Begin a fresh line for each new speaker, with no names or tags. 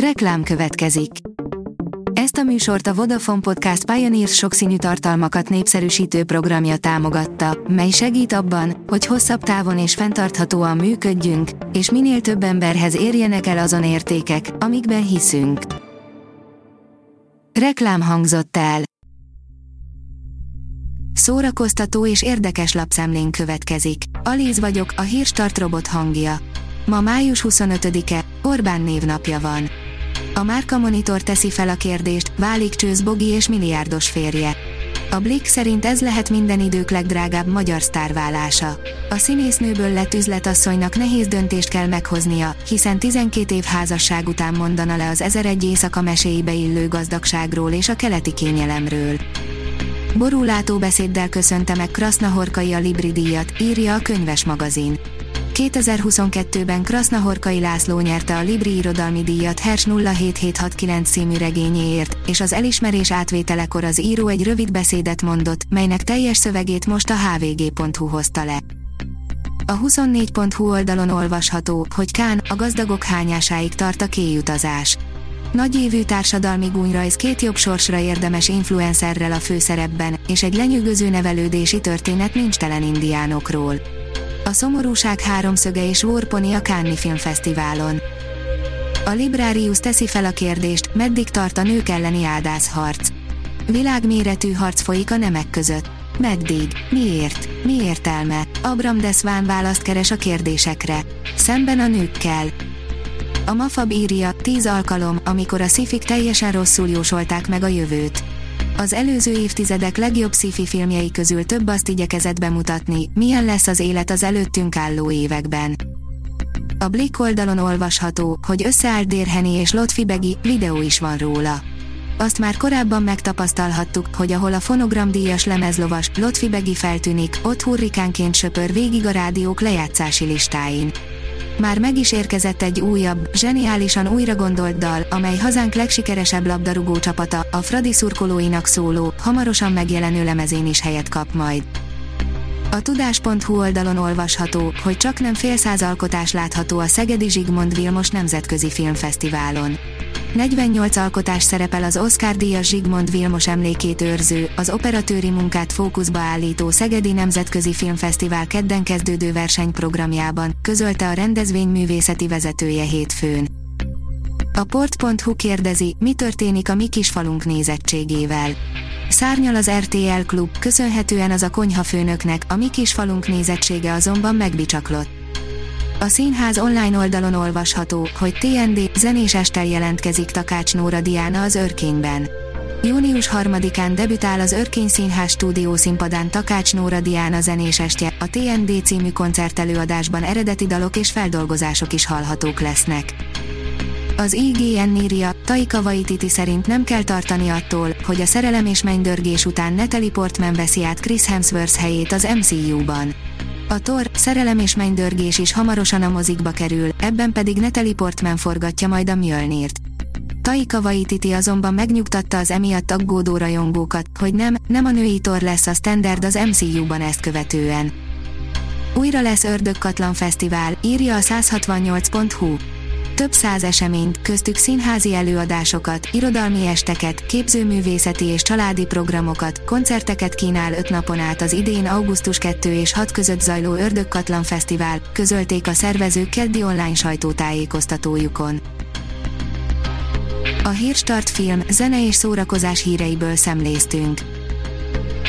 Reklám következik. Ezt a műsort a Vodafone Podcast Pioneers sokszínű tartalmakat népszerűsítő programja támogatta, mely segít abban, hogy hosszabb távon és fenntarthatóan működjünk, és minél több emberhez érjenek el azon értékek, amikben hiszünk. Reklám hangzott el. Szórakoztató és érdekes lapszemlén következik. Alíz vagyok, a hírstart robot hangja. Ma május 25-e, Orbán névnapja van. A Márka Monitor teszi fel a kérdést, válik Csőz Bogi és milliárdos férje. A Blick szerint ez lehet minden idők legdrágább magyar sztárválása. A színésznőből lett üzletasszonynak nehéz döntést kell meghoznia, hiszen 12 év házasság után mondana le az 1001 éjszaka meséibe illő gazdagságról és a keleti kényelemről. Borúlátó beszéddel köszönte meg Krasznahorkai a Libri díjat, írja a könyves magazin. 2022-ben Krasznahorkai László nyerte a Libri Irodalmi Díjat Hers 07769 című regényéért, és az elismerés átvételekor az író egy rövid beszédet mondott, melynek teljes szövegét most a hvg.hu hozta le. A 24.hu oldalon olvasható, hogy Kán, a gazdagok hányásáig tart a kéjutazás. évű társadalmi gúnyrajz két jobb sorsra érdemes influencerrel a főszerepben, és egy lenyűgöző nevelődési történet nincs telen indiánokról. A szomorúság háromszöge és Warponi a Cannes Filmfesztiválon. A Librarius teszi fel a kérdést, meddig tart a nők elleni áldászharc. Világméretű harc folyik a nemek között. Meddig? Miért? Mi értelme? Abram Desván választ keres a kérdésekre. Szemben a nőkkel. A Mafab írja, tíz alkalom, amikor a szifik teljesen rosszul jósolták meg a jövőt. Az előző évtizedek legjobb sci filmjei közül több azt igyekezett bemutatni, milyen lesz az élet az előttünk álló években. A Blick oldalon olvasható, hogy összeállt Dérheni és Lotfi Begi, videó is van róla. Azt már korábban megtapasztalhattuk, hogy ahol a fonogramdíjas lemezlovas, Lotfi Begi feltűnik, ott hurrikánként söpör végig a rádiók lejátszási listáin. Már meg is érkezett egy újabb, zseniálisan újra gondolt dal, amely hazánk legsikeresebb labdarúgó csapata, a Fradi szurkolóinak szóló, hamarosan megjelenő lemezén is helyet kap majd. A tudás.hu oldalon olvasható, hogy csak nem fél száz alkotás látható a Szegedi Zsigmond Vilmos Nemzetközi Filmfesztiválon. 48 alkotás szerepel az Oscar-díjas Zsigmond Vilmos emlékét őrző, az operatőri munkát fókuszba állító Szegedi Nemzetközi Filmfesztivál kedden kezdődő versenyprogramjában, közölte a rendezvény művészeti vezetője hétfőn. A port.hu kérdezi, mi történik a mi kisfalunk nézettségével. Szárnyal az RTL klub, köszönhetően az a konyhafőnöknek, a mi kisfalunk nézettsége azonban megbicsaklott. A színház online oldalon olvasható, hogy TND zenés estel jelentkezik Takács Nóra Diana az Örkényben. Június 3-án debütál az Örkény Színház stúdió színpadán Takács Nóra Diana zenés estje, a TND című koncertelőadásban eredeti dalok és feldolgozások is hallhatók lesznek. Az IGN írja, Taika Waititi szerint nem kell tartani attól, hogy a szerelem és mennydörgés után Natalie Portman veszi át Chris Hemsworth helyét az MCU-ban. A Thor, szerelem és mennydörgés is hamarosan a mozikba kerül, ebben pedig Natalie Portman forgatja majd a Mjölnirt. Taika Waititi azonban megnyugtatta az emiatt aggódó rajongókat, hogy nem, nem a női Thor lesz a standard az MCU-ban ezt követően. Újra lesz Ördögkatlan Fesztivál, írja a 168.hu. Több száz eseményt, köztük színházi előadásokat, irodalmi esteket, képzőművészeti és családi programokat, koncerteket kínál öt napon át az idén augusztus 2 és 6 között zajló Ördögkatlan Fesztivál, közölték a szervezők keddi online sajtótájékoztatójukon. A Hírstart film, zene és szórakozás híreiből szemléztünk.